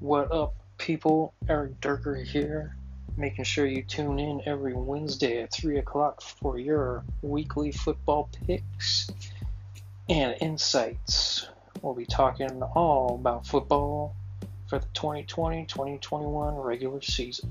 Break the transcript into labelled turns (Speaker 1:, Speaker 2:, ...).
Speaker 1: What up, people? Eric Durker here, making sure you tune in every Wednesday at 3 o'clock for your weekly football picks and insights. We'll be talking all about football for the 2020 2021 regular season.